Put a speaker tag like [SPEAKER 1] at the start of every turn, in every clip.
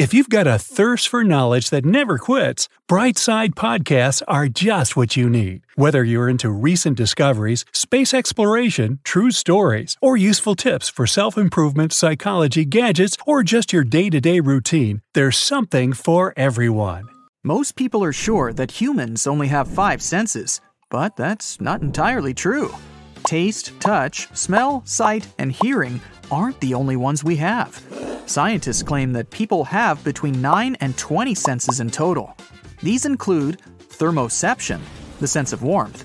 [SPEAKER 1] If you've got a thirst for knowledge that never quits, Brightside Podcasts are just what you need. Whether you're into recent discoveries, space exploration, true stories, or useful tips for self improvement, psychology, gadgets, or just your day to day routine, there's something for everyone.
[SPEAKER 2] Most people are sure that humans only have five senses, but that's not entirely true. Taste, touch, smell, sight, and hearing aren't the only ones we have. Scientists claim that people have between 9 and 20 senses in total. These include thermoception, the sense of warmth,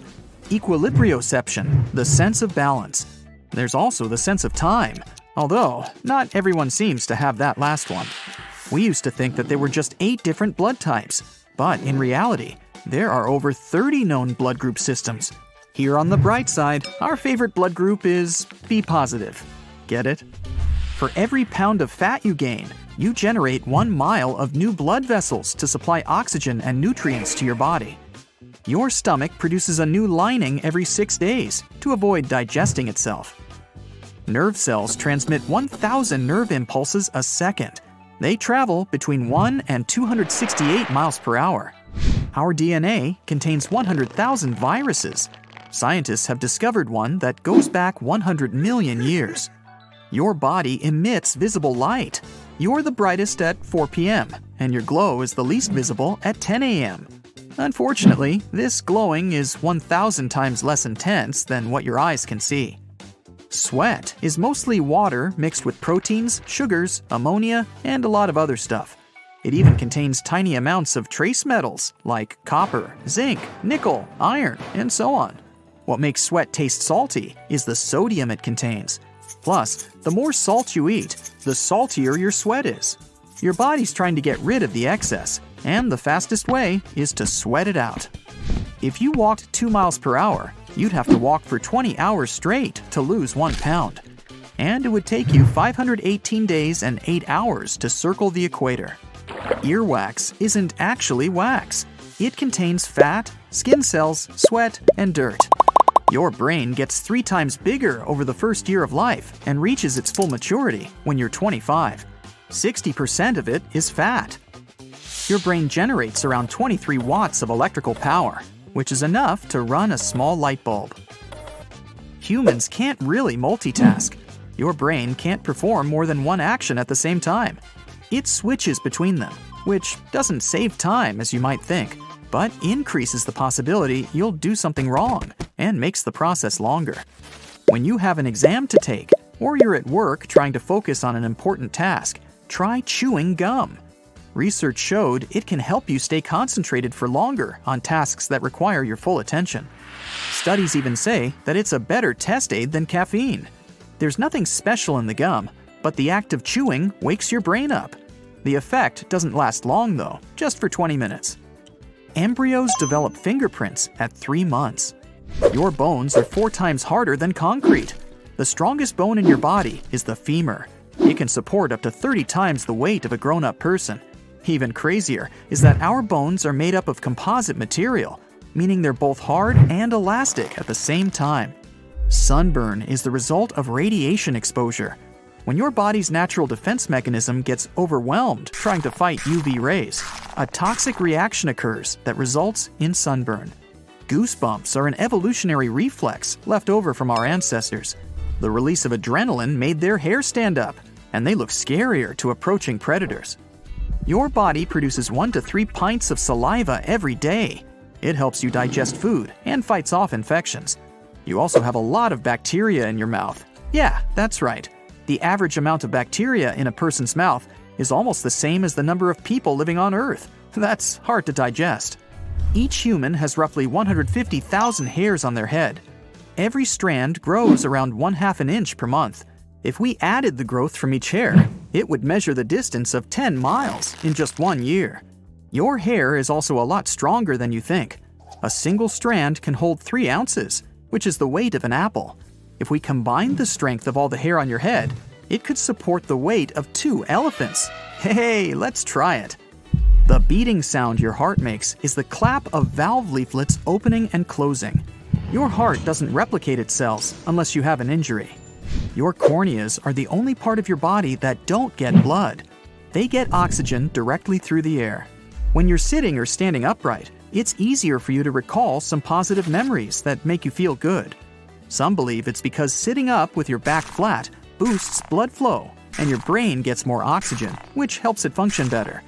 [SPEAKER 2] equilibrioception, the sense of balance. There's also the sense of time, although not everyone seems to have that last one. We used to think that there were just 8 different blood types, but in reality, there are over 30 known blood group systems. Here on the bright side, our favorite blood group is B positive. Get it? For every pound of fat you gain, you generate one mile of new blood vessels to supply oxygen and nutrients to your body. Your stomach produces a new lining every six days to avoid digesting itself. Nerve cells transmit 1,000 nerve impulses a second. They travel between 1 and 268 miles per hour. Our DNA contains 100,000 viruses. Scientists have discovered one that goes back 100 million years. Your body emits visible light. You're the brightest at 4 p.m., and your glow is the least visible at 10 a.m. Unfortunately, this glowing is 1,000 times less intense than what your eyes can see. Sweat is mostly water mixed with proteins, sugars, ammonia, and a lot of other stuff. It even contains tiny amounts of trace metals like copper, zinc, nickel, iron, and so on. What makes sweat taste salty is the sodium it contains. Plus, the more salt you eat, the saltier your sweat is. Your body's trying to get rid of the excess, and the fastest way is to sweat it out. If you walked 2 miles per hour, you'd have to walk for 20 hours straight to lose 1 pound. And it would take you 518 days and 8 hours to circle the equator. Earwax isn't actually wax. It contains fat, skin cells, sweat, and dirt. Your brain gets three times bigger over the first year of life and reaches its full maturity when you're 25. 60% of it is fat. Your brain generates around 23 watts of electrical power, which is enough to run a small light bulb. Humans can't really multitask. Your brain can't perform more than one action at the same time. It switches between them, which doesn't save time as you might think, but increases the possibility you'll do something wrong and makes the process longer. When you have an exam to take, or you're at work trying to focus on an important task, try chewing gum. Research showed it can help you stay concentrated for longer on tasks that require your full attention. Studies even say that it's a better test aid than caffeine. There's nothing special in the gum, but the act of chewing wakes your brain up. The effect doesn't last long though, just for 20 minutes. Embryos develop fingerprints at 3 months. Your bones are four times harder than concrete. The strongest bone in your body is the femur. It can support up to 30 times the weight of a grown up person. Even crazier is that our bones are made up of composite material, meaning they're both hard and elastic at the same time. Sunburn is the result of radiation exposure. When your body's natural defense mechanism gets overwhelmed trying to fight UV rays, a toxic reaction occurs that results in sunburn. Goosebumps are an evolutionary reflex left over from our ancestors. The release of adrenaline made their hair stand up, and they look scarier to approaching predators. Your body produces 1 to 3 pints of saliva every day. It helps you digest food and fights off infections. You also have a lot of bacteria in your mouth. Yeah, that's right. The average amount of bacteria in a person's mouth is almost the same as the number of people living on Earth. That's hard to digest. Each human has roughly 150,000 hairs on their head. Every strand grows around one half an inch per month. If we added the growth from each hair, it would measure the distance of 10 miles in just one year. Your hair is also a lot stronger than you think. A single strand can hold 3 ounces, which is the weight of an apple. If we combined the strength of all the hair on your head, it could support the weight of two elephants. Hey, let's try it. The beating sound your heart makes is the clap of valve leaflets opening and closing. Your heart doesn't replicate its cells unless you have an injury. Your corneas are the only part of your body that don't get blood. They get oxygen directly through the air. When you're sitting or standing upright, it's easier for you to recall some positive memories that make you feel good. Some believe it's because sitting up with your back flat boosts blood flow and your brain gets more oxygen, which helps it function better.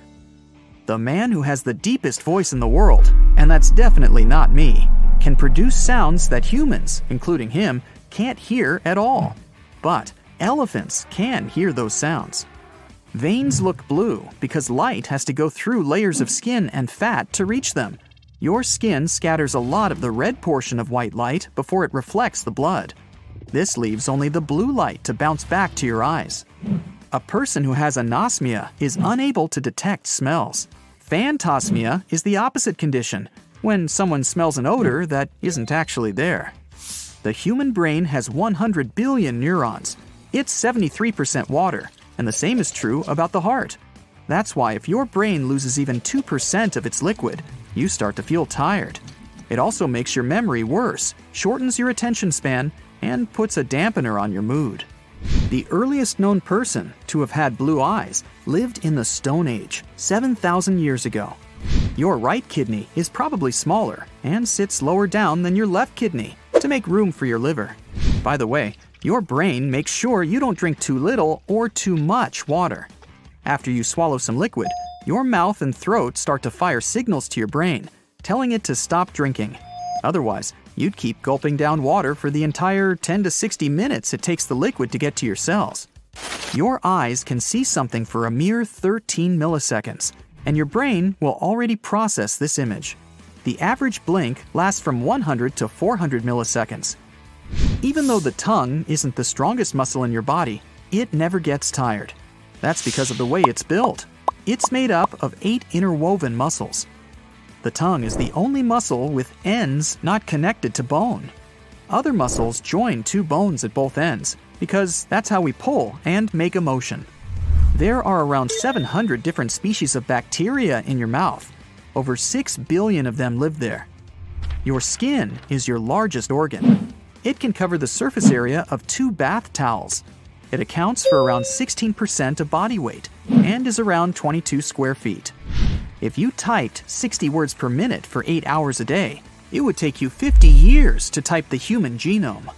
[SPEAKER 2] The man who has the deepest voice in the world, and that's definitely not me, can produce sounds that humans, including him, can't hear at all. But elephants can hear those sounds. Veins look blue because light has to go through layers of skin and fat to reach them. Your skin scatters a lot of the red portion of white light before it reflects the blood. This leaves only the blue light to bounce back to your eyes. A person who has anosmia is unable to detect smells. Phantosmia is the opposite condition, when someone smells an odor that isn't actually there. The human brain has 100 billion neurons. It's 73% water, and the same is true about the heart. That's why if your brain loses even 2% of its liquid, you start to feel tired. It also makes your memory worse, shortens your attention span, and puts a dampener on your mood. The earliest known person to have had blue eyes lived in the Stone Age, 7,000 years ago. Your right kidney is probably smaller and sits lower down than your left kidney to make room for your liver. By the way, your brain makes sure you don't drink too little or too much water. After you swallow some liquid, your mouth and throat start to fire signals to your brain, telling it to stop drinking. Otherwise, you'd keep gulping down water for the entire 10 to 60 minutes it takes the liquid to get to your cells. Your eyes can see something for a mere 13 milliseconds, and your brain will already process this image. The average blink lasts from 100 to 400 milliseconds. Even though the tongue isn't the strongest muscle in your body, it never gets tired. That's because of the way it's built. It's made up of eight interwoven muscles. The tongue is the only muscle with ends not connected to bone. Other muscles join two bones at both ends because that's how we pull and make a motion. There are around 700 different species of bacteria in your mouth. Over 6 billion of them live there. Your skin is your largest organ. It can cover the surface area of two bath towels. It accounts for around 16% of body weight and is around 22 square feet. If you typed 60 words per minute for 8 hours a day, it would take you 50 years to type the human genome.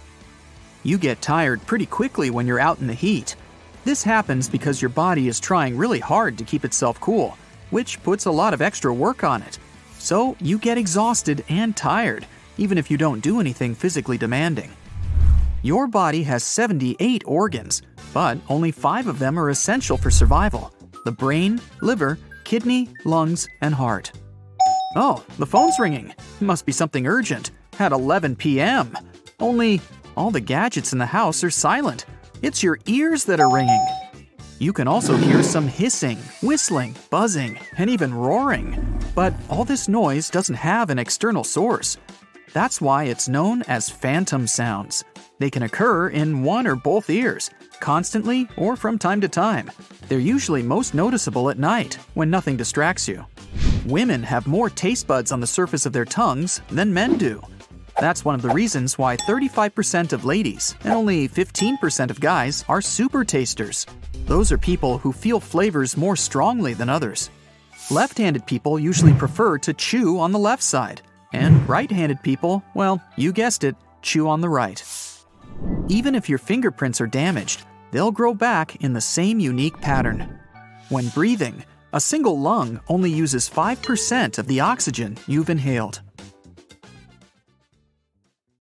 [SPEAKER 2] You get tired pretty quickly when you're out in the heat. This happens because your body is trying really hard to keep itself cool, which puts a lot of extra work on it. So you get exhausted and tired, even if you don't do anything physically demanding. Your body has 78 organs, but only five of them are essential for survival the brain, liver, kidney, lungs, and heart. Oh, the phone's ringing. Must be something urgent. At 11 p.m. Only all the gadgets in the house are silent. It's your ears that are ringing. You can also hear some hissing, whistling, buzzing, and even roaring. But all this noise doesn't have an external source. That's why it's known as phantom sounds. They can occur in one or both ears, constantly or from time to time. They're usually most noticeable at night, when nothing distracts you. Women have more taste buds on the surface of their tongues than men do. That's one of the reasons why 35% of ladies and only 15% of guys are super tasters. Those are people who feel flavors more strongly than others. Left handed people usually prefer to chew on the left side, and right handed people, well, you guessed it, chew on the right. Even if your fingerprints are damaged, they'll grow back in the same unique pattern. When breathing, a single lung only uses 5% of the oxygen you've inhaled.